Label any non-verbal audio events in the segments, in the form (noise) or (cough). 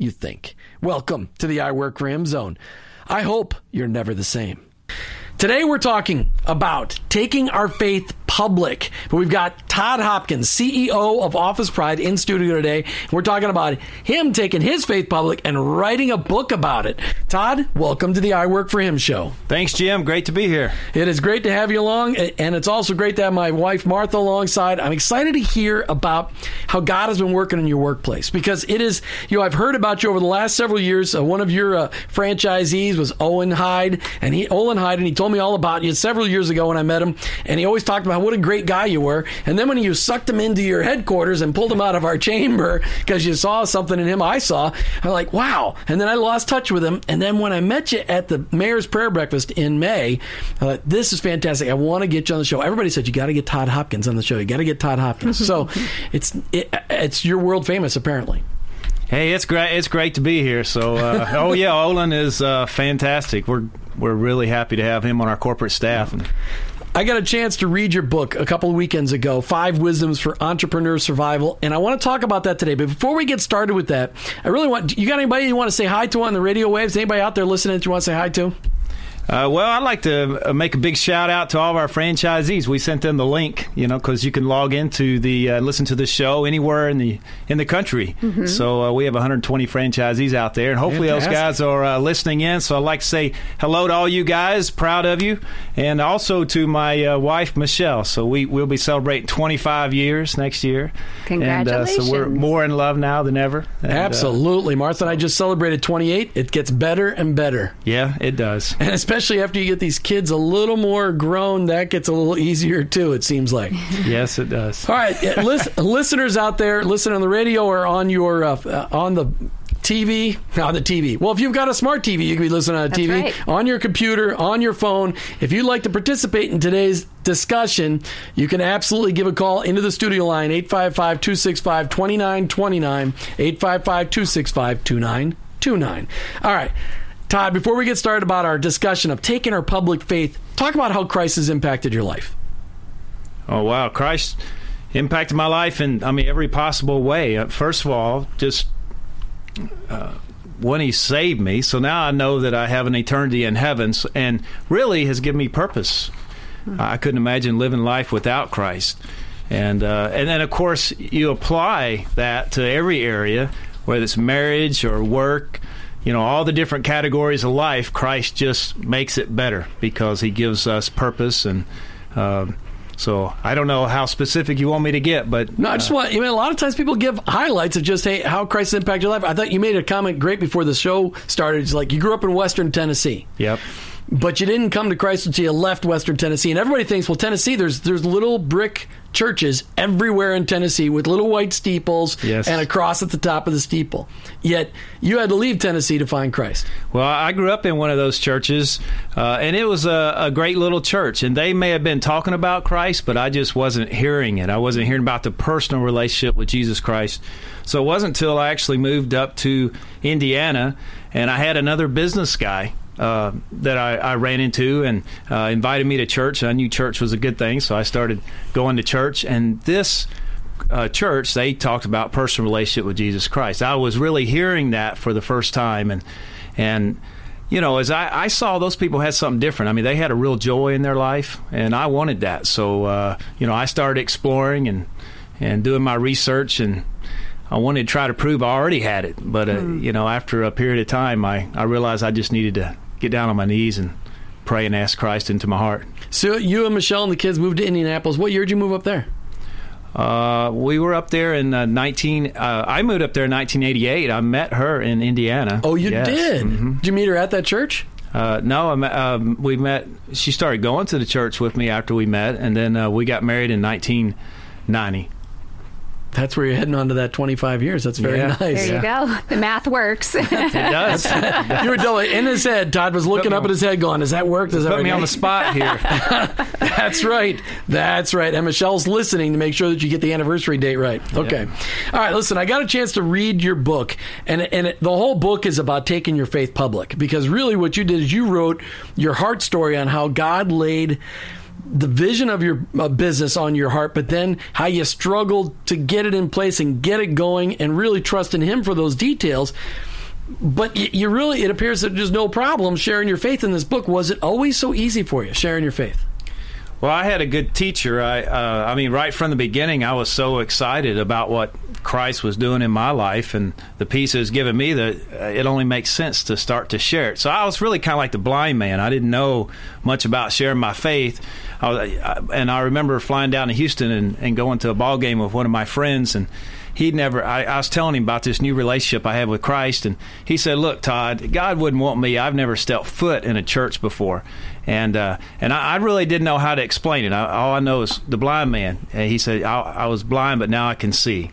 you think. Welcome to the I Work Him zone. I hope you're never the same. Today we're talking about taking our faith public. We've got Todd Hopkins, CEO of Office Pride, in studio today. We're talking about him taking his faith public and writing a book about it. Todd, welcome to the I Work for Him show. Thanks, Jim. Great to be here. It is great to have you along, and it's also great to have my wife Martha alongside. I'm excited to hear about how God has been working in your workplace because it is, you know, I've heard about you over the last several years. Uh, one of your uh, franchisees was Owen Hyde, and he Olin Hyde, and he told me all about you several years ago when I met him, and he always talked about what a great guy you were. And then when you sucked him into your headquarters and pulled him out of our chamber because you saw something in him I saw, I'm like, wow. And then I lost touch with him, and then when I met you at the mayor's prayer breakfast in May, I thought, this is fantastic. I want to get you on the show. Everybody said you got to get Todd Hopkins on the show. You got to get Todd Hopkins. so (laughs) it's it, it's you're world famous apparently. Hey, it's great. It's great to be here. So, uh, oh yeah, Olin is uh, fantastic. We're we're really happy to have him on our corporate staff. I got a chance to read your book a couple of weekends ago, Five Wisdoms for Entrepreneur Survival, and I want to talk about that today. But before we get started with that, I really want you got anybody you want to say hi to on the radio waves? Anybody out there listening that you want to say hi to? Uh, well, I'd like to uh, make a big shout out to all of our franchisees. We sent them the link, you know, because you can log into the uh, listen to the show anywhere in the in the country. Mm-hmm. So uh, we have 120 franchisees out there, and hopefully Fantastic. those guys are uh, listening in. So I'd like to say hello to all you guys, proud of you, and also to my uh, wife Michelle. So we we'll be celebrating 25 years next year. And, uh, so we're more in love now than ever. And, uh, Absolutely, Martha and I just celebrated 28. It gets better and better. yeah, it does. (laughs) And especially after you get these kids a little more grown, that gets a little easier too, it seems like. (laughs) yes, it does. All right, yeah, (laughs) listeners out there, listen on the radio or on your uh, uh, on the TV, on the TV. Well, if you've got a smart TV, you can be listening on a That's TV, right. on your computer, on your phone. If you'd like to participate in today's discussion, you can absolutely give a call into the studio line 855-265-2929, 855-265-2929. All right. Todd, before we get started about our discussion of taking our public faith, talk about how Christ has impacted your life. Oh wow, Christ impacted my life in I mean every possible way. Uh, First of all, just uh, when He saved me, so now I know that I have an eternity in heaven, and really has given me purpose. I couldn't imagine living life without Christ. and uh, and then of course you apply that to every area, whether it's marriage or work. You know, all the different categories of life, Christ just makes it better because He gives us purpose. And uh, so I don't know how specific you want me to get, but No, I just want. I mean, a lot of times people give highlights of just hey how Christ impacted your life. I thought you made a comment great before the show started. It's like you grew up in Western Tennessee. yep. But you didn't come to Christ until you left Western Tennessee. And everybody thinks, well, Tennessee, there's there's little brick churches everywhere in Tennessee with little white steeples Yes. and a cross at the top of the steeple. Yet you had to leave Tennessee to find Christ. Well, I grew up in one of those churches, uh, and it was a, a great little church. And they may have been talking about Christ, but I just wasn't hearing it. I wasn't hearing about the personal relationship with Jesus Christ. So it wasn't until I actually moved up to Indiana, and I had another business guy. Uh, that I, I ran into and uh, invited me to church. I knew church was a good thing, so I started going to church. And this uh, church, they talked about personal relationship with Jesus Christ. I was really hearing that for the first time, and and you know, as I, I saw those people had something different. I mean, they had a real joy in their life, and I wanted that. So uh, you know, I started exploring and and doing my research, and I wanted to try to prove I already had it. But uh, you know, after a period of time, I I realized I just needed to get down on my knees and pray and ask Christ into my heart. So you and Michelle and the kids moved to Indianapolis. What year did you move up there? Uh, we were up there in uh, 19. Uh, I moved up there in 1988. I met her in Indiana. Oh, you Yes. did. Mhm. Did you meet her at that church? Uh, no, I met, um, we met. She started going to the church with me after we met, and then uh, we got married in 1990. That's where you're heading on to that 25 years. That's very Yeah. nice. There you go. The math works. It does. (laughs) You were doing in his head. Todd was looking me up at his head, going, "Does that work? Does that Put work?" me on the spot here. (laughs) That's right. That's right. And Michelle's listening to make sure that you get the anniversary date right. Okay. All right. Listen, I got a chance to read your book, and and it, the whole book is about taking your faith public because really what you did is you wrote your heart story on how God laid the vision of your uh, business on your heart, but then how you struggled to get it in place and get it going and really trust in Him for those details. But you really, it appears that there's no problem sharing your faith in this book. Was it always so easy for you sharing your faith? Well, I had a good teacher. I, uh, I mean, right from the beginning, I was so excited about what Christ was doing in my life and the peace it was giving me that uh, it only makes sense to start to share it. So I was really kind of like the blind man. I didn't know much about sharing my faith. I was, and I remember flying down to Houston and, and going to a ball game with one of my friends and he'd never I, I was telling him about this new relationship I have with Christ and he said, Look, Todd, God wouldn't want me. I've never stepped foot in a church before. And uh, and I, I really didn't know how to explain it. I, all I know is the blind man. And he said, I, I was blind, but now I can see.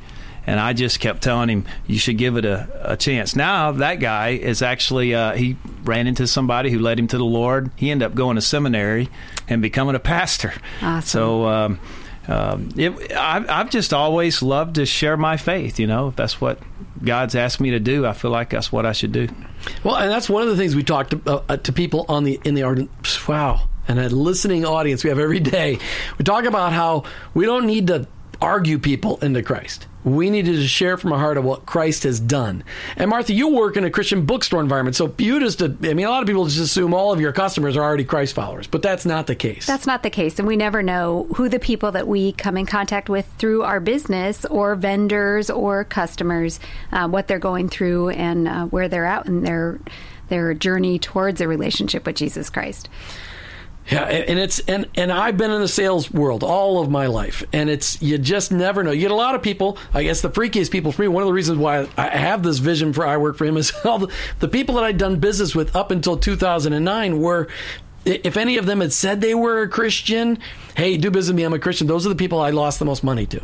And I just kept telling him, you should give it a, a chance. Now, that guy is actually, uh, he ran into somebody who led him to the Lord. He ended up going to seminary and becoming a pastor. Awesome. So, um, um, it, I've, I've just always loved to share my faith. You know, if that's what God's asked me to do, I feel like that's what I should do. Well, and that's one of the things we talk to, uh, uh, to people on the in the art. Wow, and a listening audience we have every day. We talk about how we don't need to argue people into Christ. We need to share from our heart of what Christ has done. And Martha, you work in a Christian bookstore environment, so you just, I mean, a lot of people just assume all of your customers are already Christ followers, but that's not the case. That's not the case. And we never know who the people that we come in contact with through our business or vendors or customers, uh, what they're going through and uh, where they're at in their, their journey towards a relationship with Jesus Christ. Yeah, and it's and and I've been in the sales world all of my life, and it's you just never know. You get a lot of people. I guess the freakiest people for me. One of the reasons why I have this vision for I work for him is (laughs) all the, the people that I'd done business with up until 2009 were. If any of them had said they were a Christian, hey, do business with me, I'm a Christian. Those are the people I lost the most money to,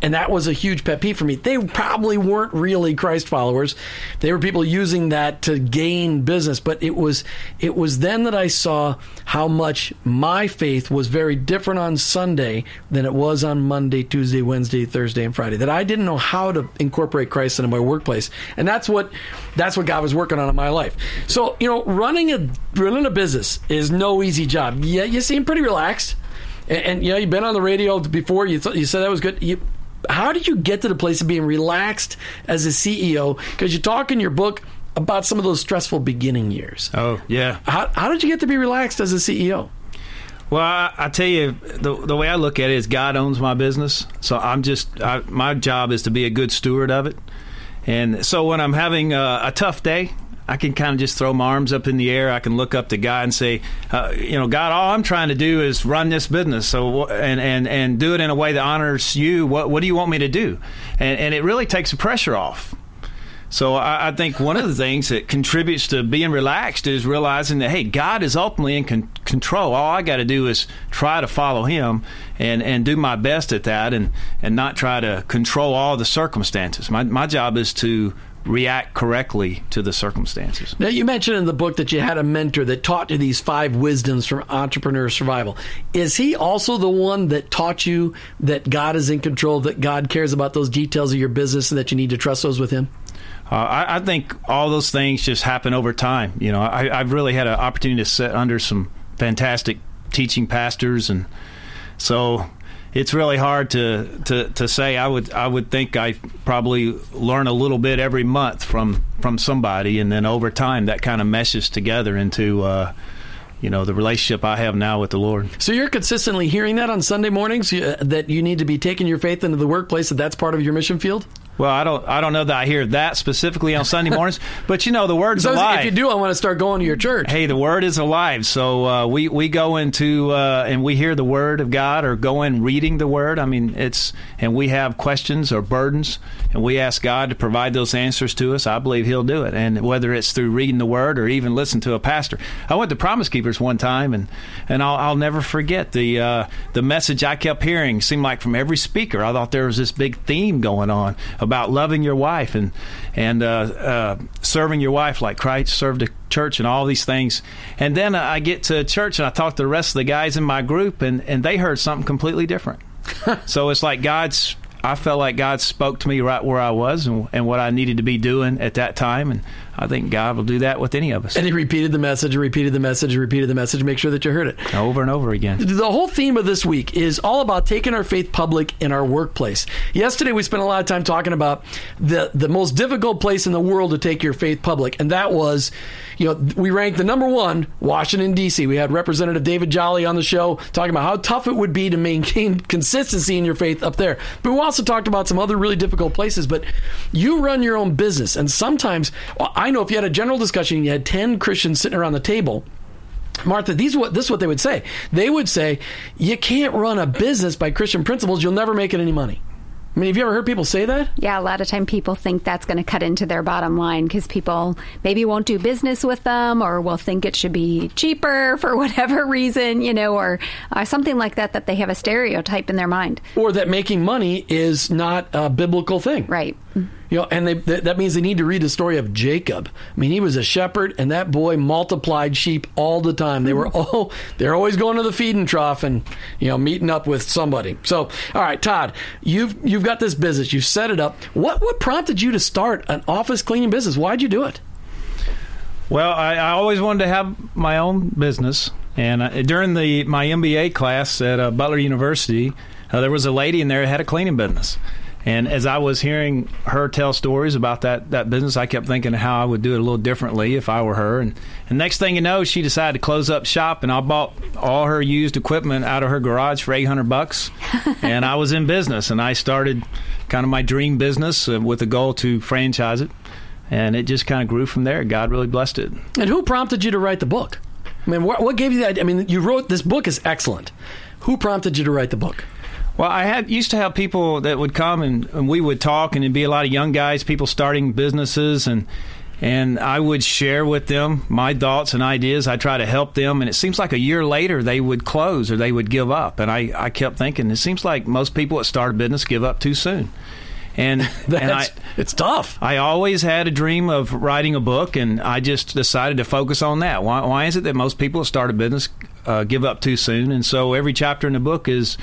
and that was a huge pet peeve for me. They probably weren't really Christ followers; they were people using that to gain business. But it was it was then that I saw how much my faith was very different on Sunday than it was on Monday, Tuesday, Wednesday, Thursday, and Friday. That I didn't know how to incorporate Christ into my workplace, and that's what that's what God was working on in my life. So you know, running a running a business is no easy job. Yeah, you seem pretty relaxed, and, and you know you've been on the radio before. You th- you said that was good. You, how did you get to the place of being relaxed as a CEO? Because you talk in your book about some of those stressful beginning years. Oh, yeah. How, how did you get to be relaxed as a CEO? Well, I, I tell you, the the way I look at it is God owns my business, so I'm just I, my job is to be a good steward of it. And so when I'm having a, a tough day, I can kind of just throw my arms up in the air. I can look up to God and say, uh, you know, God, all I'm trying to do is run this business. So and and and do it in a way that honors you. What what do you want me to do? And and it really takes the pressure off. So I, I think one of the things that contributes to being relaxed is realizing that hey, God is ultimately in con- control. All I got to do is try to follow Him and and do my best at that, and and not try to control all the circumstances. My my job is to react correctly to the circumstances. Now, you mentioned in the book that you had a mentor that taught you these five wisdoms from entrepreneur survival. Is he also the one that taught you that God is in control, that God cares about those details of your business, and that you need to trust those with Him? Uh, I, I, think all those things just happen over time. You know, I, have really had an opportunity to sit under some fantastic teaching pastors, and so it's really hard to, to, to say. I would I would think I probably learn a little bit every month from from somebody, and then over time that kind of meshes together into. Uh, you know the relationship I have now with the Lord. So you're consistently hearing that on Sunday mornings uh, that you need to be taking your faith into the workplace. That that's part of your mission field. Well, I don't. I don't know that I hear that specifically on Sunday mornings, (laughs) but you know, the word's so alive. If you do, I want to start going to your church. Hey, the word is alive. So uh, we we go into uh, and we hear the word of God, or go in reading the word. I mean, it's and we have questions or burdens, and we ask God to provide those answers to us. I believe He'll do it, and whether it's through reading the word or even listen to a pastor. I went to Promise Keepers one time, and and I'll, I'll never forget the uh, the message I kept hearing. Seemed like from every speaker, I thought there was this big theme going on about loving your wife and and uh, uh, serving your wife like Christ served the church and all these things. And then I get to church and I talk to the rest of the guys in my group and, and they heard something completely different. (laughs) so it's like God's I felt like God spoke to me right where I was and, and, what I needed to be doing at that time. And I think God will do that with any of us. And He repeated the message, repeated the message, repeated the message. Make sure that you heard it over and over again. The whole theme of this week is all about taking our faith public in our workplace. Yesterday, we spent a lot of time talking about the the most difficult place in the world to take your faith public, and that was you know, we ranked the number one, Washington, D.C. We had Representative David Jolly on the show talking about how tough it would be to maintain (laughs) consistency in your faith up there. But we also talked about some other really difficult places. But you run your own business, and sometimes, I know if you had a general discussion, you had 10 Christians sitting around the table. Martha, these what this is what they would say. They would say, "You can't run a business by Christian principles. You'll never make it any money." I mean, have you ever heard people say that? Yeah, a lot of time people think that's going to cut into their bottom line because people maybe won't do business with them or will think it should be cheaper (laughs) for whatever reason, you know, or uh, something like that, that they have a stereotype in their mind. Or that making money is not a biblical thing. Right. You know, and they, that means they need to read the story of Jacob. I mean, he was a shepherd, and that boy multiplied sheep all the time. They were all they're always going to the feeding trough and you know meeting up with somebody. So, all right, Todd, you've you've got this business. you've set it up. What what prompted you to start an office cleaning business? Why'd you do it? Well, I, I always wanted to have my own business, and uh, during the my MBA class at uh, Butler University, uh, there was a lady in there that had a cleaning business and as I was hearing her tell stories about that, that business, I kept thinking how I would do it a little differently if I were her. And, and next thing you know, she decided to close up shop, and I bought all her used equipment out of her garage for 800 bucks. (laughs) and I was in business, and I started kind of my dream business uh, with a goal to franchise it. And it just kind of grew from there. God really blessed it. And who prompted you to write the book? I mean, what, what gave you that? I mean, you wrote this book is excellent. Who prompted you to write the book? Well, I had used to have people that would come and, and we would talk, and it'd be a lot of young guys, people starting businesses, and and I would share with them my thoughts and ideas. I try to help them, and it seems like a year later they would close or they would give up. And I, I kept thinking, it seems like most people that start a business give up too soon. And, (laughs) and I, it's tough. I always had a dream of writing a book, and I just decided to focus on that. Why, why is it that most people that start a business uh, give up too soon? And so every chapter in the book is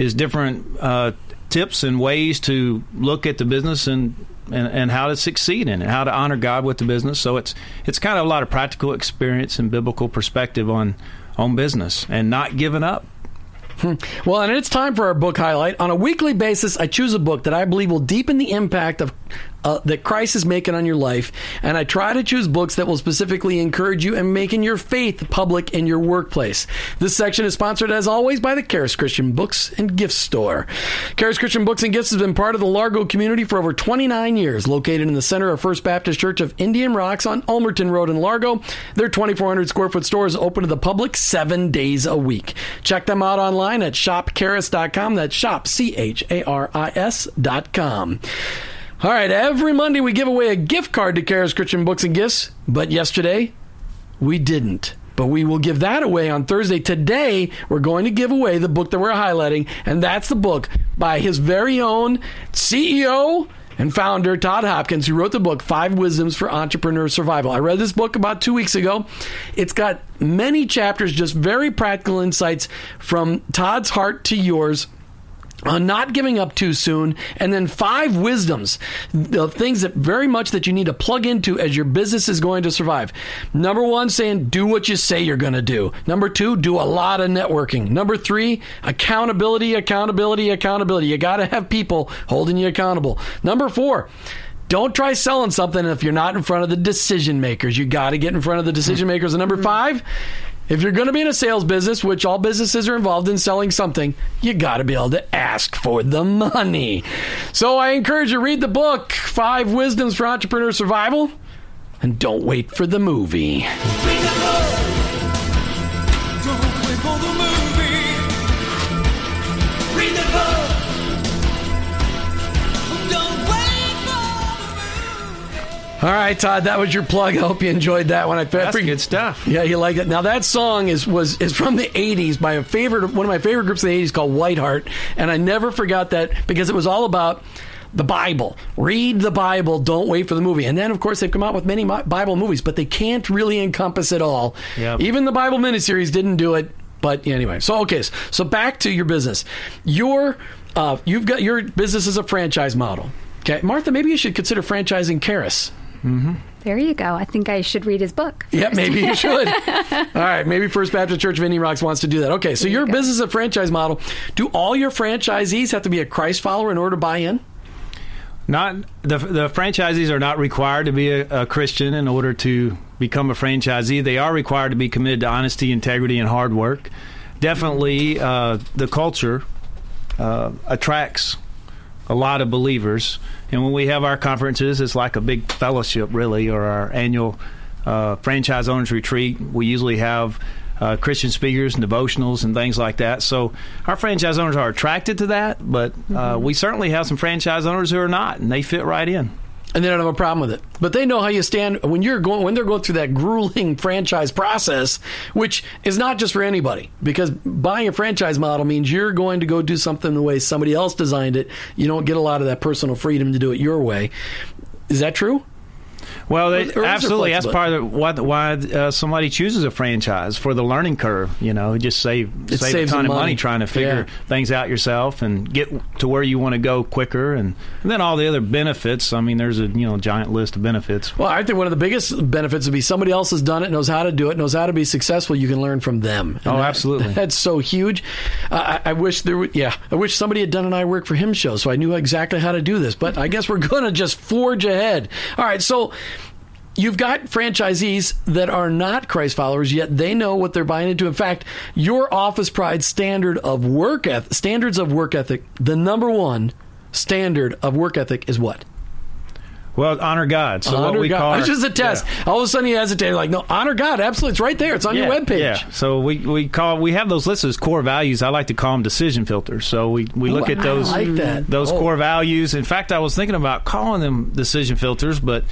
his different uh, tips and ways to look at the business and, and, and how to succeed in it, how to honor God with the business. So it's it's kind of a lot of practical experience and biblical perspective on on business and not giving up. Well, and it's time for our book highlight. On a weekly basis, I choose a book that I believe will deepen the impact of uh, that Christ is making on your life, and I try to choose books that will specifically encourage you and making your faith public in your workplace. This section is sponsored, as always, by the Charis Christian Books and Gift Store. Charis Christian Books and Gifts has been part of the Largo community for over 29 years, located in the center of First Baptist Church of Indian Rocks on Ulmerton Road in Largo. Their 2,400 square foot store is open to the public seven days a week. Check them out online at shopcharis.com. That's shop, C H A R I S.com. All right, every Monday we give away a gift card to Charis Christian Books and Gifts, but yesterday we didn't. But we will give that away on Thursday. Today, we're going to give away the book that we're highlighting, and that's the book by his very own CEO and founder, Todd Hopkins, who wrote the book, Five Wisdoms for Entrepreneur Survival. I read this book about two weeks ago. It's got many chapters, just very practical insights from Todd's heart to yours on not giving up too soon and then five wisdoms the things that very much that you need to plug into as your business is going to survive. Number one saying do what you say you're going to do. Number two do a lot of networking. Number three accountability accountability accountability. You got to have people holding you accountable. Number four don't try selling something if you're not in front of the decision makers. You got to get in front of the decision makers. And number mm-hmm. five, if you're going to be in a sales business, which all businesses are involved in selling something, you got to be able to ask for the money. So I encourage you read the book, Five Wisdoms for Entrepreneur Survival, and don't wait for the movie. Read the book. All right, Todd, that was your plug. I hope you enjoyed that one. I That's freaking- good stuff. Yeah, you like it. Now that song is was is from the '80s by a favorite one of my favorite groups of the '80s called Whiteheart, and I never forgot that because it was all about the Bible. Read the Bible. Don't wait for the movie. And then, of course, they've come out with many Bible movies, but they can't really encompass it all. Yep. Even the Bible miniseries didn't do it. But anyway, so okay, so back to your business. Your uh, you've got your business is a franchise model. Okay, Martha, maybe you should consider franchising Charis. There you go. I think I should read his book. Yeah, maybe you should. (laughs) All right, maybe First Baptist Church of Indian Rocks wants to do that. Okay, so your go. business is a franchise model. Do all your franchisees have to be a Christ follower in order to buy in? Not the the franchisees are not required to be a, a Christian in order to become a franchisee. They are required to be committed to honesty, integrity, and hard work. Definitely, uh, the culture uh, attracts a lot of believers, and when we have our conferences, it's like a big fellowship, really, or our annual uh, franchise owners retreat. We usually have uh, Christian speakers and devotionals and things like that. So our franchise owners are attracted to that, but uh, we certainly have some franchise owners who are not, and they fit right in. And they don't have a problem with it. But they know how you stand when you're going when they're going through that grueling (laughs) franchise process, which is not just for anybody. Because buying a franchise model means you're going to go do something the way somebody else designed it. You don't get a lot of that personal freedom to do it your way. Is that true? Well, they, or there absolutely. That's part of what, why uh, somebody chooses a franchise for the learning curve. You know, just save It save a ton of money money. trying to figure Yeah. things out yourself and get to where you want to go quicker, and, and then all the other benefits. I mean, there's a you know giant list of benefits. Well, I think one of the biggest benefits would be somebody else has done it, knows how to do it, knows how to be successful. You can learn from them. And Oh, that- absolutely. That's so huge. Uh, I, I wish there would. Yeah, I wish somebody had done an I Work for Him show, so I knew exactly how to do this. But I guess we're going to just forge ahead. All right, so. You've got franchisees that are not Christ followers, yet they know what they're buying into. In fact, your Office Pride standard of work eth- standards of work ethic, the number one standard of work ethic is what? Well, honor God. So honor what we God. call It's our- just a test. All of a sudden, you hesitate. Like, no, honor God. Absolutely, it's right there. It's on your webpage. Yeah. So we, we call we have those listed as core values. I like to call them decision filters. So we, we oh, look Ooh, at those I like that. those Oh. core values. In fact, I was thinking about calling them decision filters, but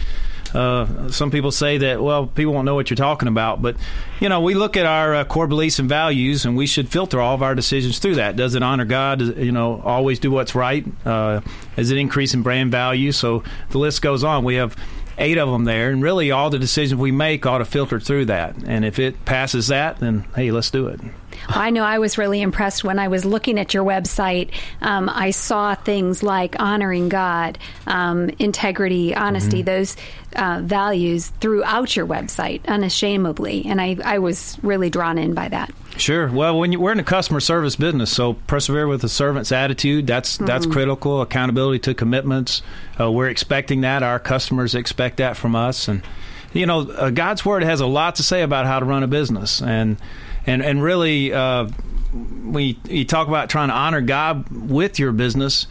uh, some people say that well, people won't know what you're talking about. But you know, we look at our uh, core beliefs and values, and we should filter all of our decisions through that. Does it honor God? Does, you know, always do what's right? Uh, is it increasing brand value? So the list goes on. We have eight of them there, and really all the decisions we make ought to filter through that. And if it passes that, then hey, let's do it. Well, I know I was really impressed when I was looking at your website. Um, I saw things like honoring God, um, integrity, honesty, those uh, values throughout your website unashamedly. And I, I was really drawn in by that. Sure. Well, when you, we're in a customer service business, so persevere with a servant's attitude. That's that's critical. Accountability to commitments. Uh, we're expecting that. Our customers expect that from us, and you know, uh, God's word has a lot to say about how to run a business, and and and really, uh, we you talk about trying to honor God with your business.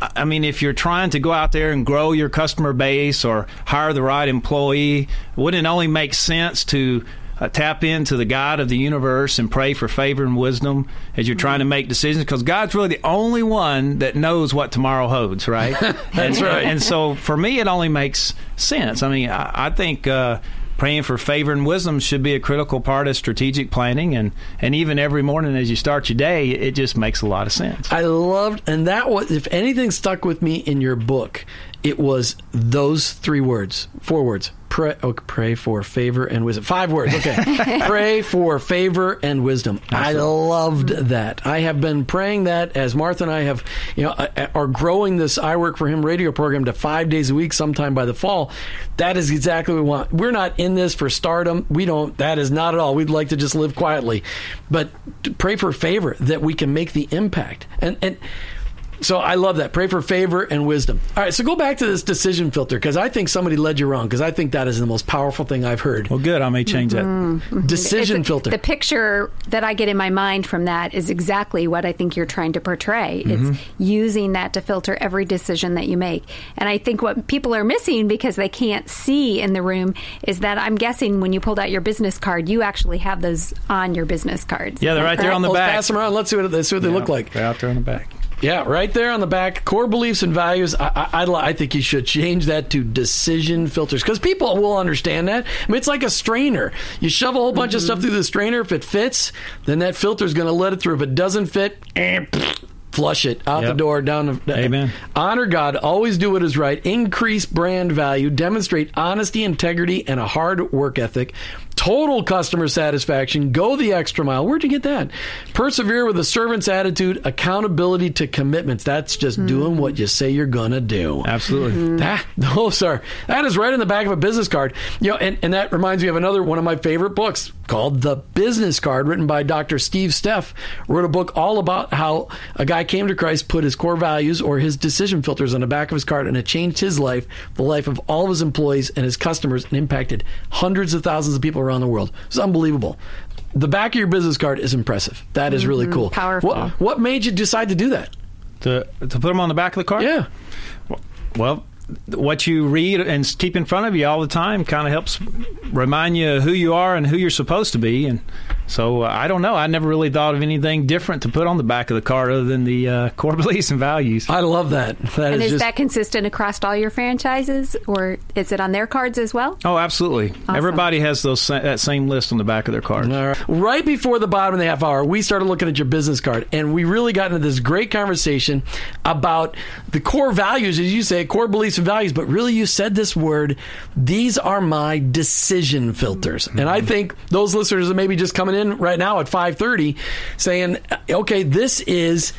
I mean, if you're trying to go out there and grow your customer base or hire the right employee, wouldn't it only make sense to uh, tap into the God of the universe and pray for favor and wisdom as you're trying to make decisions? Because God's really the only one that knows what tomorrow holds, right? (laughs) That's right. And so for me, it only makes sense. I mean, I, I think. Uh, Praying for favor and wisdom should be a critical part of strategic planning, and, and even every morning as you start your day, it just makes a lot of sense. I loved, and that was, if anything stuck with me in your book, it was those three words, four words. Pray, oh, pray for favor and wisdom. Five words. Okay. (laughs) pray for favor and wisdom. I loved that. I have been praying that as Martha and I have, you know, uh, are growing this I Work for Him radio program to five days a week sometime by the fall. That is exactly what we want. We're not in this for stardom. We don't, that is not at all. We'd like to just live quietly. But pray for favor that we can make the impact. And, and, so I love that. Pray for favor and wisdom. All right, so go back to this decision filter because I think somebody led you wrong because I think that is the most powerful thing I've heard. Well, good. I may change that. Decision It's- filter. The picture that I get in my mind from that is exactly what I think you're trying to portray. Mm-hmm. It's using that to filter every decision that you make. And I think what people are missing because they can't see in the room is that I'm guessing when you pulled out your business card, you actually have those on your business cards. Yeah, they're that right there on the Let's back. pass them around. Let's see what, let's see what they look like. They're out there on the back. Yeah, right there on the back. Core beliefs and values. I, I, I, think you should change that to decision filters because people will understand that. I mean, it's like a strainer. You shove a whole bunch of stuff through the strainer. If it fits, then that filter is going to let it through. If it doesn't fit, eh, flush it out the door, down the. Amen. Honor God. Always do what is right. Increase brand value. Demonstrate honesty, integrity, and a hard work ethic. Total customer satisfaction. Go the extra mile. Where'd you get that? Persevere with a servant's attitude. Accountability to commitments. That's just hmm. doing what you say you're gonna do. Absolutely. Hmm. That (laughs) oh, those are that is right in the back of a business card. You know, and, and that reminds me of another one of my favorite books called The Business Card, written by Dr. Steve Steff. Wrote a book all about how a guy came to Christ, put his core values or his decision filters on the back of his card, and it changed his life, the life of all of his employees and his customers, and impacted hundreds of thousands of people around the world. It's unbelievable. The back of your business card is impressive. That is really mm-hmm. cool. powerful. What, what made you decide to do that? To, to put them on the back of the car? Yeah. Well, what you read and keep in front of you all the time kind of helps remind you who you are and who you're supposed to be. And so uh, I don't know. I never really thought of anything different to put on the back of the car other than the uh, (laughs) core beliefs and values. I love that. That And is just that consistent across all your franchises, or is it on their cards as well? Oh, absolutely. Everybody has those sa- that same list on the back of their cars. All right. Right before the bottom of the half hour, we started looking at your business card, and we really got into this great conversation about the core values, as you say, core beliefs and values. But really, you said this word: "These are my decision filters." And I think those listeners are maybe just coming in right now at five thirty, saying, "Okay, this is."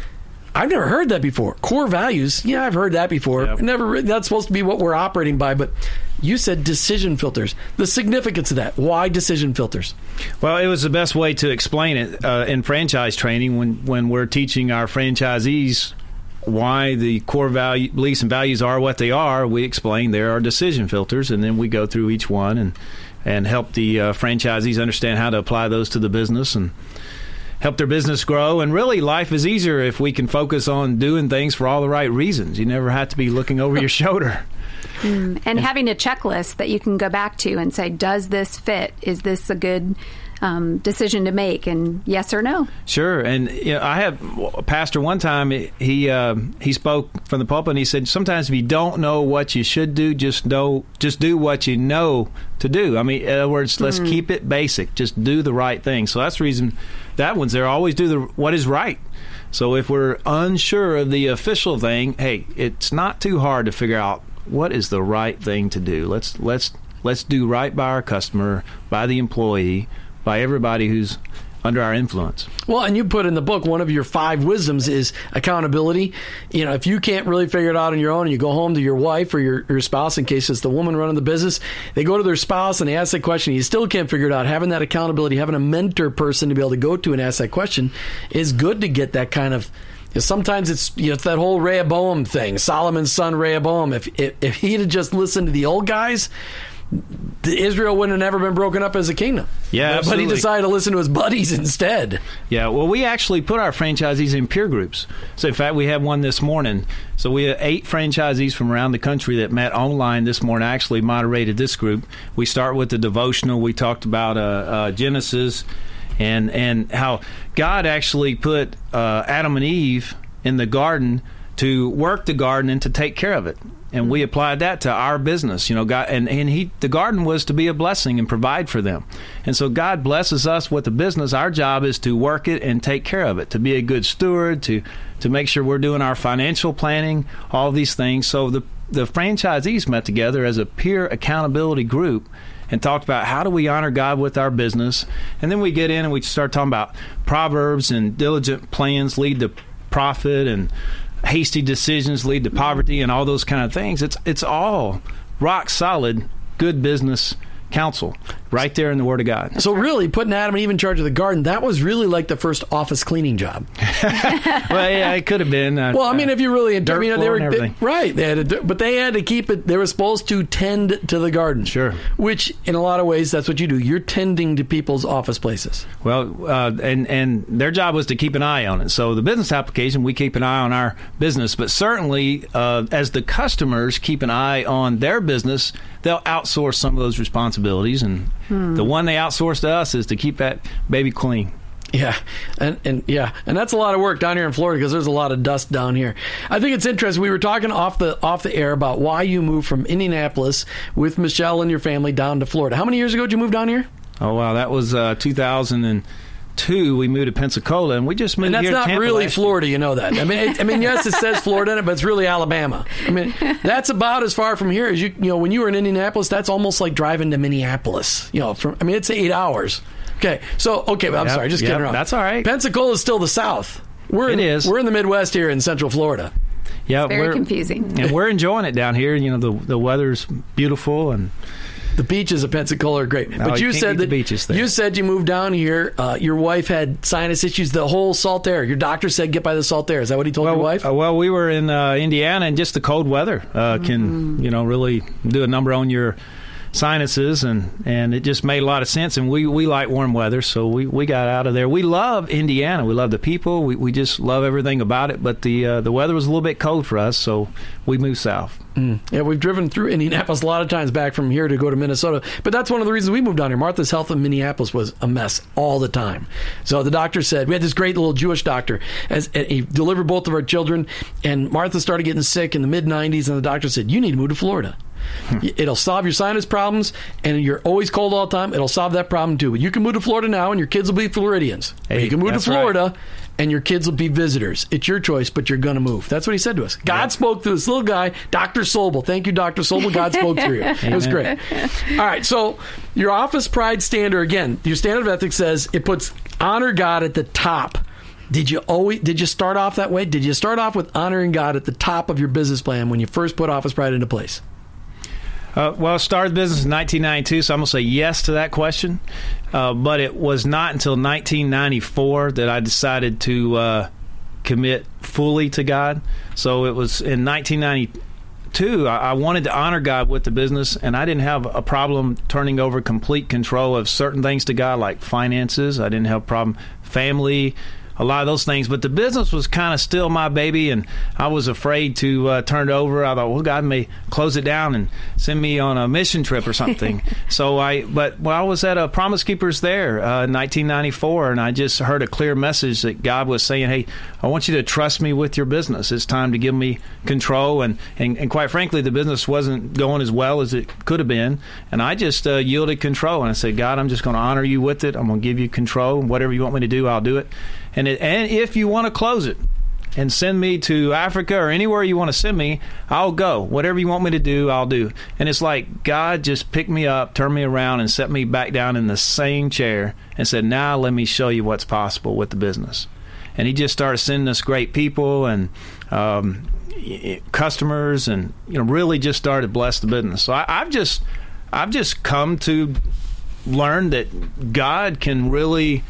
I've never heard that before. Core values, yeah, I've heard that before. Yep. Never. That's supposed to be what we're operating by, but you said decision filters. The significance of that. Why decision filters? Well, it was the best way to explain it uh, in franchise training when, when we're teaching our franchisees why the core value, beliefs and values are what they are. We explain there are decision filters, and then we go through each one and and help the uh, franchisees understand how to apply those to the business and help their business grow. And really, life is easier if we can focus on doing things for all the right reasons. You never have to be looking over your (laughs) shoulder. and having a checklist that you can go back to and say, does this fit? Is this a good um, decision to make? And yes or no. Sure, and you know, I had a pastor one time. He uh, he spoke from the pulpit. and He said, "Sometimes if you don't know what you should do, just know, just do what you know to do. I mean, in other words, let's keep it basic. Just do the right thing. So that's the reason that one's there. Always do the what is right. So if we're unsure of the official thing, hey, it's not too hard to figure out what is the right thing to do. Let's let's let's do right by our customer, by the employee, by everybody who's under our influence. Well, and you put in the book one of your five wisdoms is accountability. You know, if you can't really figure it out on your own, and you go home to your wife or your, your spouse, in case it's the woman running the business, they go to their spouse and they ask that question. You still can't figure it out. Having that accountability, having a mentor person to be able to go to and ask that question is good to get that kind of. Sometimes it's you know it's that whole Rehoboam thing, Solomon's son Rehoboam. If if, if he'd have just listened to the old guys, Israel wouldn't have never been broken up as a kingdom. Yeah, but he decided to listen to his buddies instead. Yeah, well, we actually put our franchisees in peer groups. So, in fact, we have one this morning. So, we have eight franchisees from around the country that met online this morning. I actually moderated this group. We start with the devotional. We talked about uh, uh, Genesis and and how God actually put uh, Adam and Eve in the garden to work the garden and to take care of it. And we mm-hmm. applied that to our business, you know. God and, and he the garden was to be a blessing and provide for them. And so God blesses us with the business. Our job is to work it and take care of it, to be a good steward, to to make sure we're doing our financial planning, all these things. So the the franchisees met together as a peer accountability group and talked about how do we honor God with our business. And then we get in and we start talking about proverbs and diligent plans lead to profit and hasty decisions lead to poverty and all those kind of things. It's it's all rock solid good business counsel right there in the Word of God. So really, putting Adam and Eve in charge of the garden, that was really like the first office cleaning job. (laughs) well, yeah, it could have been. Uh, Well, I mean, if you really, dirt I mean, they were they- right. They had to, but they had to keep it. They were supposed to tend to the garden. Sure. Which, in a lot of ways, that's what you do. You're tending to people's office places. Well, uh, and and their job was to keep an eye on it. So the business application, we keep an eye on our business, but certainly uh, as the customers keep an eye on their business, they'll outsource some of those responsibilities, and the one they outsource to us is to keep that baby clean. Yeah, and and yeah, and that's a lot of work down here in Florida because there's a lot of dust down here. I think it's interesting. We were talking off the off the air about why you moved from Indianapolis with Michelle and your family down to Florida. How many years ago did you move down here? Oh wow, that was uh, 2002. We moved to Pensacola, and we just moved And that's here to not Tampa really. Florida, you know that. I mean, it, I mean, (laughs) yes, it says Florida in it, but it's really Alabama. I mean, that's about as far from here as you. You know, when you were in Indianapolis, that's almost like driving to Minneapolis. You know, from I mean, it's eight hours. Okay, so okay, but I'm Yep, sorry, just yep, kidding around. that's all right. Pensacola is still the South. We're in, It is. We're in the Midwest here in Central Florida. Yeah, Very we're, confusing. and we're enjoying it down here. You know, the the weather's beautiful, and The beaches of Pensacola are great, but you you said that the beaches there. you said you moved down here. Uh, your wife had sinus issues. The whole salt air. Your doctor said get by the salt air. Is that what he told your wife? Uh, well, we were in uh, Indiana, and just the cold weather uh, can, you know, really do a number on your sinuses, and, and it just made a lot of sense. And we, we like warm weather, so we, we got out of there. We love Indiana. We love the people. We, we just love everything about it. But the uh, the weather was a little bit cold for us, so we moved south. Yeah, we've driven through Indianapolis a lot of times back from here to go to Minnesota. But that's one of the reasons we moved down here. Martha's Health in Minneapolis was a mess all the time. So the doctor said, we had this great little Jewish doctor. As He delivered both of our children, and Martha started getting sick in the mid 90s, and the doctor said, you need to move to Florida. Hmm. It'll solve your sinus problems, and you're always cold all the time. It'll solve that problem too. But you can move to Florida now, and your kids will be Floridians. Or Hey, you can move to that's right. Florida, and your kids will be visitors. It's your choice, but you're going to move. That's what he said to us. God spoke to this little guy, Dr. Sobel. Thank you, Dr. Sobel. God spoke through you. It was great. All right, so your office pride standard again. Your standard of ethics says it puts honor God at the top. Did you always did you start off that way? Did you start off with honoring God at the top of your business plan when you first put office pride into place? Uh, well, I started business in 1992, so I'm going to say yes to that question. Uh, but it was not until 1994 that I decided to uh, commit fully to God. So it was in 1992. I, I wanted to honor God with the business, and I didn't have a problem turning over complete control of certain things to God, like finances. I didn't have a problem, family, a lot of those things. But the business was kind of still my baby, and I was afraid to uh, turn it over. I thought, well, God may close it down and send me on a mission trip or something. (laughs) so I, but well, I was at a Promise Keepers there uh, in 1994, and I just heard a clear message that God was saying, "Hey, I want you to trust me with your business. It's time to give me control." And and, and quite frankly, the business wasn't going as well as it could have been, and I just uh, yielded control, and I said, "God, I'm just going to honor you with it. I'm going to give you control. Whatever you want me to do, I'll do it." And it, and if you want to close it, and send me to Africa or anywhere you want to send me, I'll go. Whatever you want me to do, I'll do. And it's like God just picked me up, turned me around, and set me back down in the same chair and said, Now let me show you what's possible with the business. And He just started sending us great people and um, customers, and you know, really just started bless the business. So I, I've just, I've just come to learn that God can really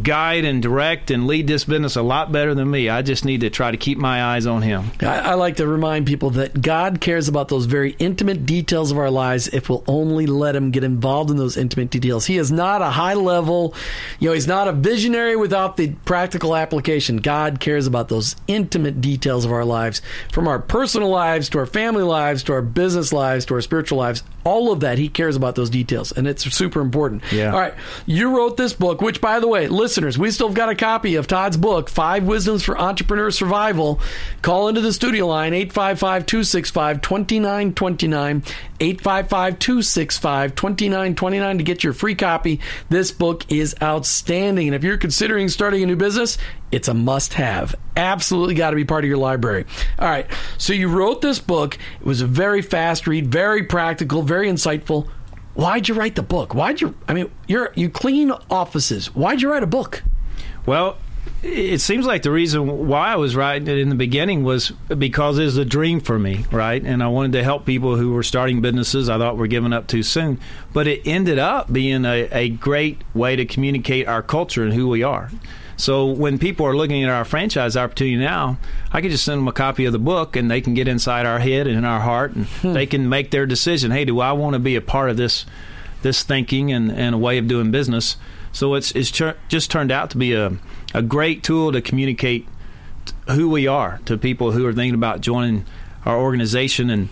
guide and direct and lead this business a lot better than me. I just need to try to keep my eyes on Him. I, I like to remind people that God cares about those very intimate details of our lives if we'll only let Him get involved in those intimate details. He is not a high level, you know, He's not a visionary without the practical application. God cares about those intimate details of our lives, from our personal lives to our family lives to our business lives to our spiritual lives. All of that, He cares about those details, and it's super important. Yeah. All right. You wrote this book, which, by the way, listeners, we still have got a copy of Todd's book, Five Wisdoms for Entrepreneur Survival. Call into the studio line, 855 265 2929. 855 265 2929 to get your free copy. This book is outstanding. And if you're considering starting a new business, it's a must have. Absolutely got to be part of your library. All right. So you wrote this book. It was a very fast read, very practical, very insightful. Why'd you write the book? Why'd you? I mean, you're you clean offices. Why'd you write a book? Well, it seems like the reason why I was writing it in the beginning was because it was a dream for me, right? And I wanted to help people who were starting businesses I thought were giving up too soon. But it ended up being a, a great way to communicate our culture and who we are. So when people are looking at our franchise opportunity now, I can just send them a copy of the book and they can get inside our head and in our heart and hmm. they can make their decision. Hey, do I want to be a part of this this thinking and, and a way of doing business? So it's it's tur- just turned out to be a a great tool to communicate t- who we are to people who are thinking about joining our organization and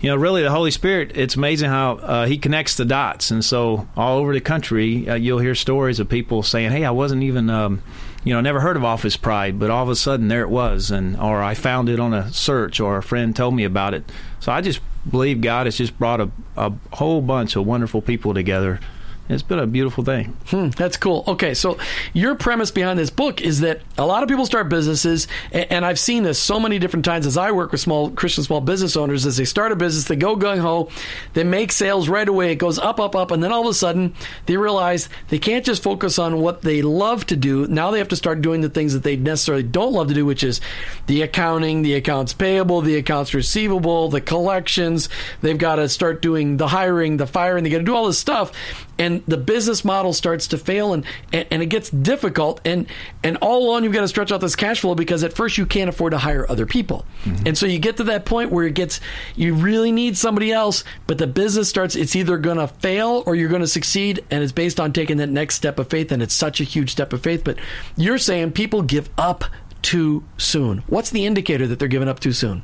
you know really the holy spirit it's amazing how uh, he connects the dots. And so all over the country uh, you'll hear stories of people saying hey i wasn't even um, you know never heard of office pride but all of a sudden there it was and or i found it on a search or a friend told me about it. So i just believe god has just brought a, a whole bunch of wonderful people together it's been a beautiful thing Hmm, that's cool. Okay, so your premise behind this book is that a lot of people start businesses, a- and I've seen this so many different times as I work with small Christian small business owners. As they start a business, they go gung ho, they make sales right away. It goes up, up, up, and then all of a sudden they realize they can't just focus on what they love to do. Now they have to start doing the things that they necessarily don't love to do, which is the accounting, the accounts payable, the accounts receivable, the collections. They've got to start doing the hiring, the firing. They got to do all this stuff, and the business model starts to fail, and, and and it gets difficult. And and all along you've got to stretch out this cash flow because at first you can't afford to hire other people, mm-hmm. and so you get to that point where it gets you really need somebody else, but the business starts. It's either going to fail or you're going to succeed, and it's based on taking that next step of faith, and it's such a huge step of faith. But you're saying people give up too soon. What's the indicator that they're giving up too soon?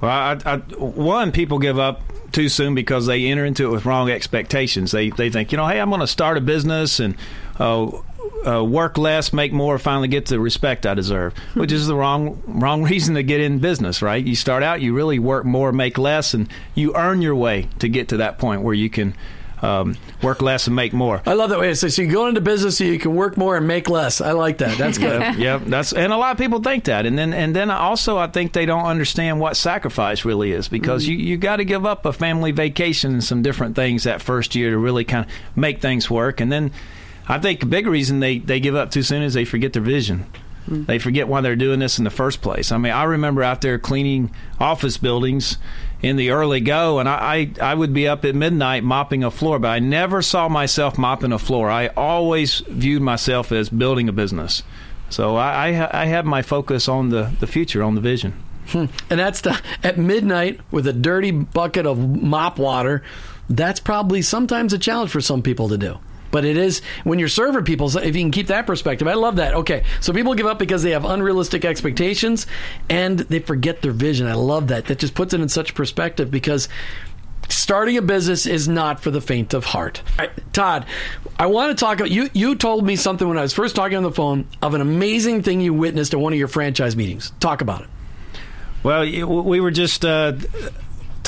Well, I, I, one, people give up too soon because they enter into it with wrong expectations. They they think, you know, hey, I'm going to start a business and uh, uh, work less, make more, finally get the respect I deserve, which is the wrong wrong (laughs) reason to get in business. Right? You start out, you really work more, make less, and you earn your way to get to that point where you can um, work less and make more. I love that way. So, so you go into business so you can work more and make less. I like that. That's good. (laughs) yep, that's and a lot of people think that, and then and then also I think they don't understand what sacrifice really is because you you got to give up a family vacation and some different things that first year to really kind of make things work, and then I think a big reason they they give up too soon is they forget their vision. They forget why they're doing this in the first place. I mean, I remember out there cleaning office buildings in the early go, and I, I, I would be up at midnight mopping a floor, but I never saw myself mopping a floor. I always viewed myself as building a business. So I, I, I my focus on the, the future, on the vision. Hmm. And that's the, at midnight with a dirty bucket of mop water. That's probably sometimes a challenge for some people to do. But it is when you're serving people, if you can keep that perspective. I love that. Okay, so people give up because they have unrealistic expectations and they forget their vision. I love that. That just puts it in such perspective because starting a business is not for the faint of heart. Right, Todd, I want to talk about you. You told me something when I was first talking on the phone of an amazing thing you witnessed at one of your franchise meetings. Talk about it. Well, we were just uh,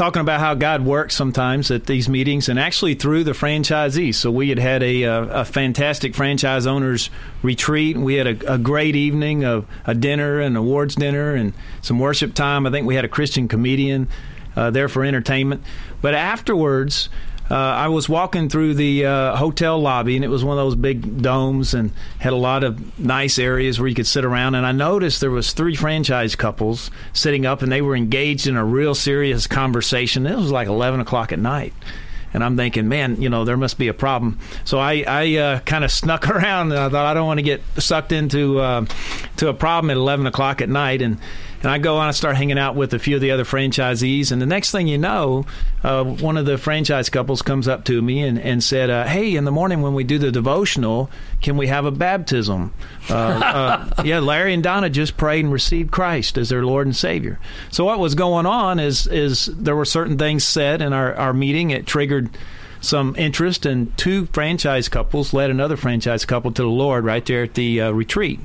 talking about how God works sometimes at these meetings, and actually through the franchisees. So we had had a, uh, a fantastic franchise owners retreat. We had a, a great evening of a dinner and awards dinner and some worship time. I think we had a Christian comedian uh, there for entertainment. But afterwards, uh, I was walking through the uh, hotel lobby, and it was one of those big domes, and had a lot of nice areas where you could sit around. And I noticed there was three franchise couples sitting up, and they were engaged in a real serious conversation. It was like eleven o'clock at night. And I'm thinking, man, you know, there must be a problem. So I, I uh, kind of snuck (laughs) around. And I thought I don't want to get sucked into uh, to a problem at 11 o'clock at night. And and I go on and start hanging out with a few of the other franchisees. And the next thing you know, uh, one of the franchise couples comes up to me and, and said, uh, Hey, in the morning when we do the devotional, can we have a baptism? Uh, uh, yeah, Larry and Donna just prayed and received Christ as their Lord and Savior. So what was going on is, is there were certain things said in our, our meeting. It triggered some interest, and two franchise couples led another franchise couple to the Lord right there at the uh, retreat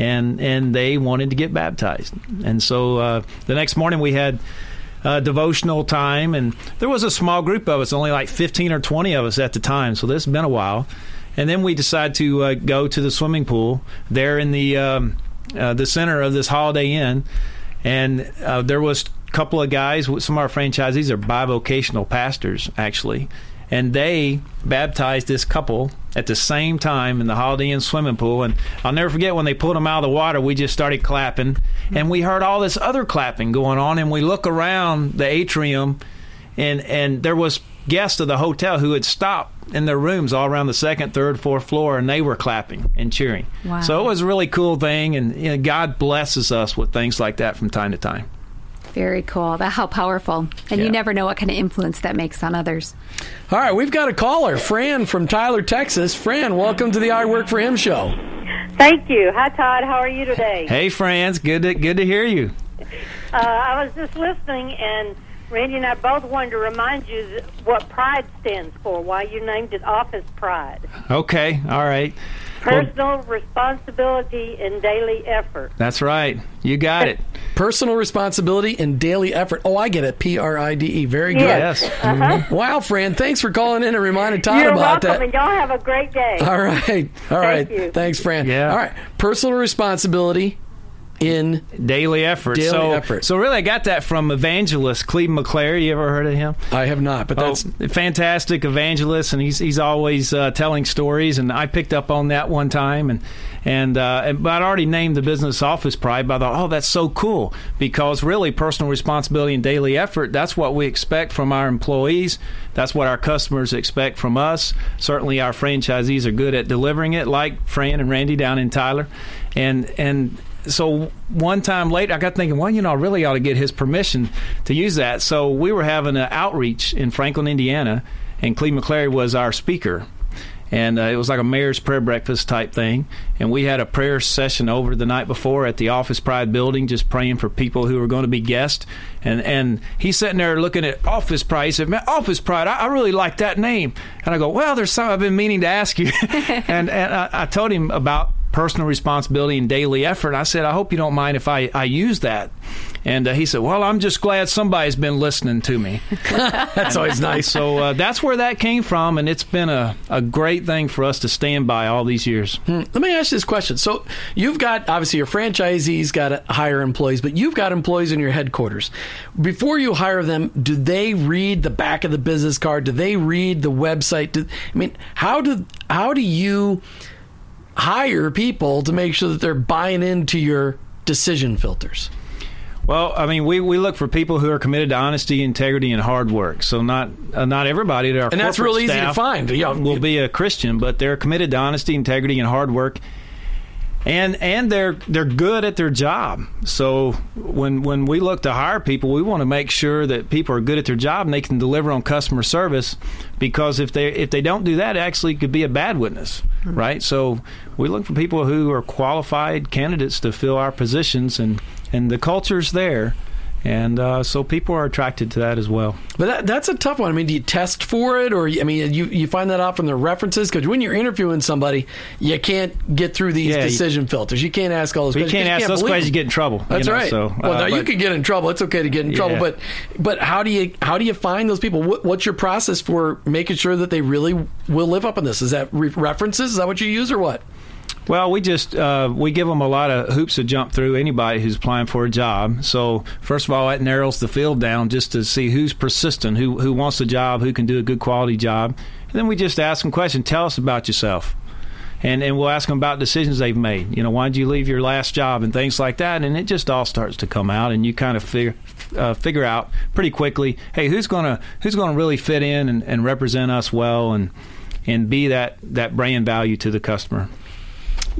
and and they wanted to get baptized. And so uh, the next morning we had uh, devotional time, and there was a small group of us, only like fifteen or twenty of us at the time. So this has been a while. And then we decided to uh, go to the swimming pool there in the um, uh, the center of this Holiday Inn, and uh, there was a couple of guys. Some of our franchisees are bivocational pastors, actually, and they baptized this couple at the same time in the Holiday Inn swimming pool. And I'll never forget when they pulled them out of the water, we just started clapping, and we heard all this other clapping going on. And we look around the atrium, and and there was guests of the hotel who had stopped in their rooms all around the second, third, fourth floor, and they were clapping and cheering. Wow. So it was a really cool thing, and you know, God blesses us with things like that from time to time. Very cool. That how powerful. And Yeah. you never know what kind of influence that makes on others. All right, we've got a caller, Fran from Tyler, Texas. Fran, welcome to the I Work for Him show. Thank you. Hi, Todd. How are you today? Hey, friends, good to good to hear you. Uh, I was just listening, and Randy and I both wanted to remind you what PRIDE stands for, why you named it Office Pride. Okay, all right. Well, Personal responsibility and daily effort. that's right. You got it. (laughs) Personal responsibility and daily effort. Oh, I get it. P R I D E. Very good. Yes. Yes. Uh-huh. Mm-hmm. Wow, Fran, thanks for calling in and reminding Todd You're about welcome, that. and y'all have a great day. All right. All right. you. Thanks, Fran. Yeah. All right. Personal responsibility in Daily effort. Daily so, effort. so really, I got that from evangelist Cleve McClary. You ever heard of him? I have not, but that's oh, fantastic evangelist, and he's he's always uh, telling stories. And I picked up on that one time, and and, uh, and but I'd already named the business Office Pride. But I thought, oh, that's so cool because really, personal responsibility and daily effort. That's what we expect from our employees. That's what our customers expect from us. Certainly, our franchisees are good at delivering it, like Fran and Randy down in Tyler, and and so one time later, I got thinking, well, you know, I really ought to get his permission to use that. So we were having an outreach in Franklin, Indiana, and Cleve McClary was our speaker. And uh, it was like a mayor's prayer breakfast type thing. And we had a prayer session over the night before at the Office Pride building, just praying for people who were going to be guests. And and he's sitting there looking at Office Pride. He said, "Man, Office Pride, I, I really like that name." And I go, "Well, there's something I've been meaning to ask you." (laughs) and and I, I told him about personal responsibility and daily effort. I said, I hope you don't mind if I, I use that. And uh, he said, Well, I'm just glad somebody's been listening to me. (laughs) that's always (laughs) nice. So uh, that's where that came from, and it's been a, a great thing for us to stand by all these years. Let me ask you this question. So you've got obviously your franchisees got to hire employees, but you've got employees in your headquarters. Before you hire them, do they read the back of the business card? Do they read the website? Do, I mean, how do how do you hire people to make sure that they're buying into your decision filters? Well, I mean, we, we look for people who are committed to honesty, integrity, and hard work. So not uh, not everybody at our And that's corporate real easy to find. You know, will be a Christian, but they're committed to honesty, integrity, and hard work. And and they're they're good at their job. So when when we look to hire people, we want to make sure that people are good at their job and they can deliver on customer service. Because if they if they don't do that, it actually could be a bad witness, right? So we look for people who are qualified candidates to fill our positions, and and the culture's there. and uh, so people are attracted to that as well. But that, that's a tough one. I mean, do you test for it, or I mean, you you find that out from their references? Because when you're interviewing somebody, you can't get through these Yeah, you- decision filters. You can't ask all those. But you questions. can't ask those questions, you get in trouble. That's you know, right. So, well, uh, now you can get in trouble. It's okay to get in trouble, but but how do you how do you find those people? What, what's your process for making sure that they really will live up on this? Is that re- references? Is that what you use, or what? Well, we just uh, we give them a lot of hoops to jump through. Anybody who's applying for a job. So first of all, that narrows the field down just to see who's persistent, who who wants the job, who can do a good quality job, and then we just ask them questions. Tell us about yourself. And, and we'll ask them about decisions they've made. You know, why did you leave your last job and things like that. And it just all starts to come out, and you kind of figure uh, figure out pretty quickly, hey, who's gonna who's gonna really fit in and, and represent us well, and and be that that brand value to the customer.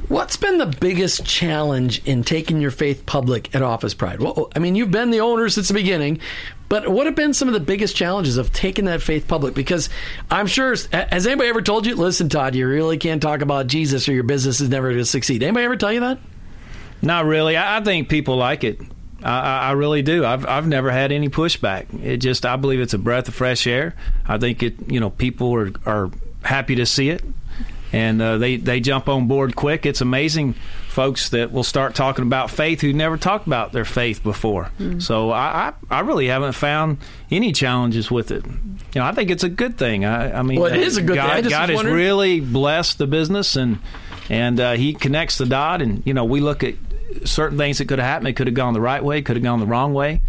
What's been the biggest challenge in taking your faith public at Office Pride? Well, I mean, you've been the owner since the beginning, but what have been some of the biggest challenges of taking that faith public? Because I'm sure, has anybody ever told you, listen, Todd, you really can't talk about Jesus or your business is never going to succeed? Anybody ever tell you that? Not really. I, think people like it. I, I I really do. I've I've never had any pushback. It just I believe it's a breath of fresh air. I think it. You know, people are are happy to see it, and uh, they they jump on board quick. It's amazing, folks that will start talking about faith who never talked about their faith before. So I, I I really haven't found any challenges with it. You know, I think it's a good thing. I, I mean, Well, it is a good thing. God, just God has really blessed the business and and uh, he connects the dot and you know we look at certain things that could have happened it could have gone the right way could have gone the wrong way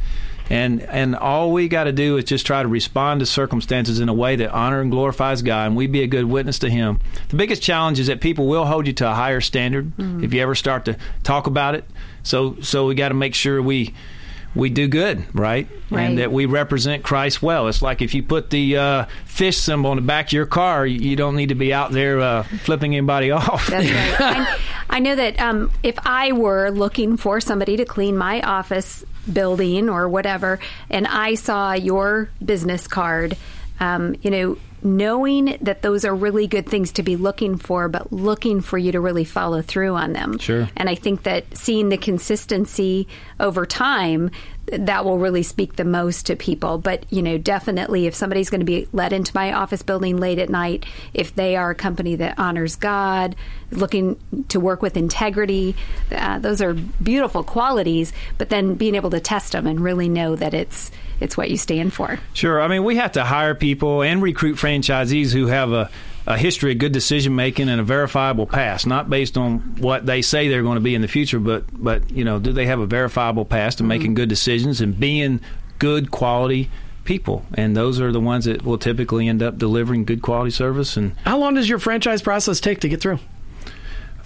and and all we got to do is just try to respond to circumstances in a way that honor and glorifies God and we be a good witness to him. The biggest challenge is that people will hold you to a higher standard mm-hmm. if you ever start to talk about it. So so we got to make sure we we do good, right? Right. And that we represent Christ well. It's like if you put the uh, fish symbol on the back of your car, you, you don't need to be out there uh, flipping anybody (laughs) off. That's right. (laughs) I, I know that um, if I were looking for somebody to clean my office building or whatever, and I saw your business card, um, you know, knowing that those are really good things to be looking for, but looking for you to really follow through on them. Sure. And I think that seeing the consistency over time, that will really speak the most to people. But, you know, definitely if somebody's going to be let into my office building late at night, if they are a company that honors God, looking to work with integrity, uh, those are beautiful qualities. But then being able to test them and really know that it's it's what you stand for. Sure. I mean, we have to hire people and recruit franchisees who have a, a history of good decision making and a verifiable past, not based on what they say they're going to be in the future, but but you know, do they have a verifiable past in mm-hmm. making good decisions and being good quality people? And those are the ones that will typically end up delivering good quality service and How long does your franchise process take to get through?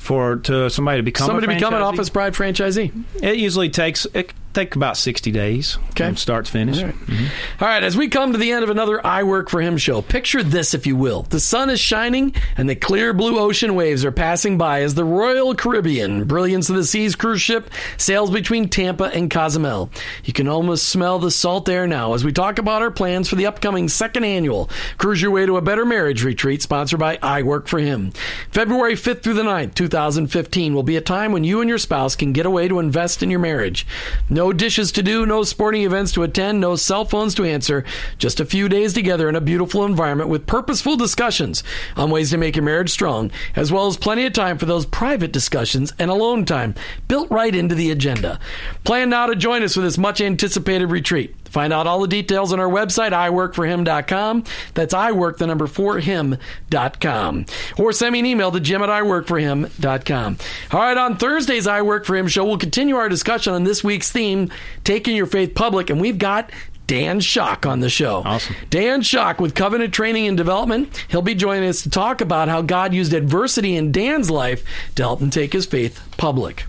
for to somebody to become Somebody a become an. Office Pride franchisee. It usually takes it take about sixty days Okay. from start to finish. All right. Mm-hmm. Mm-hmm. All right, as we come to the end of another I Work for Him show, picture this, if you will. The sun is shining and the clear blue ocean waves are passing by as the Royal Caribbean, Brilliance of the Seas cruise ship, sails between Tampa and Cozumel. You can almost smell the salt air now as we talk about our plans for the upcoming second annual Cruise Your Way to a Better Marriage retreat sponsored by I Work for Him. February 5th through the 9th, 2015 will be a time when you and your spouse can get away to invest in your marriage. No dishes to do, no sporting events to attend, no cell phones to answer, just a few days together in a beautiful environment with purposeful discussions on ways to make your marriage strong, as well as plenty of time for those private discussions and alone time built right into the agenda. Plan now to join us for this much anticipated retreat. Find out all the details on our website, iworkforhim.com. That's iwork, the number for him.com. Or send me an email to jim at iworkforhim.com. All right, on Thursday's I Work for Him show, we'll continue our discussion on this week's theme, Taking Your Faith Public, and we've got Dan Schock on the show. Awesome. Dan Schock with Covenant Training and Development. He'll be joining us to talk about how God used adversity in Dan's life to help him take his faith public.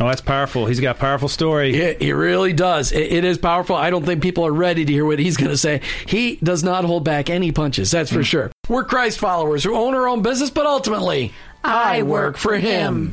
Oh, that's powerful. He's got a powerful story. It, it really does. It, it is powerful. I don't think people are ready to hear what he's going to say. He does not hold back any punches, that's for hmm. sure. We're Christ followers who own our own business, but ultimately, I work for him.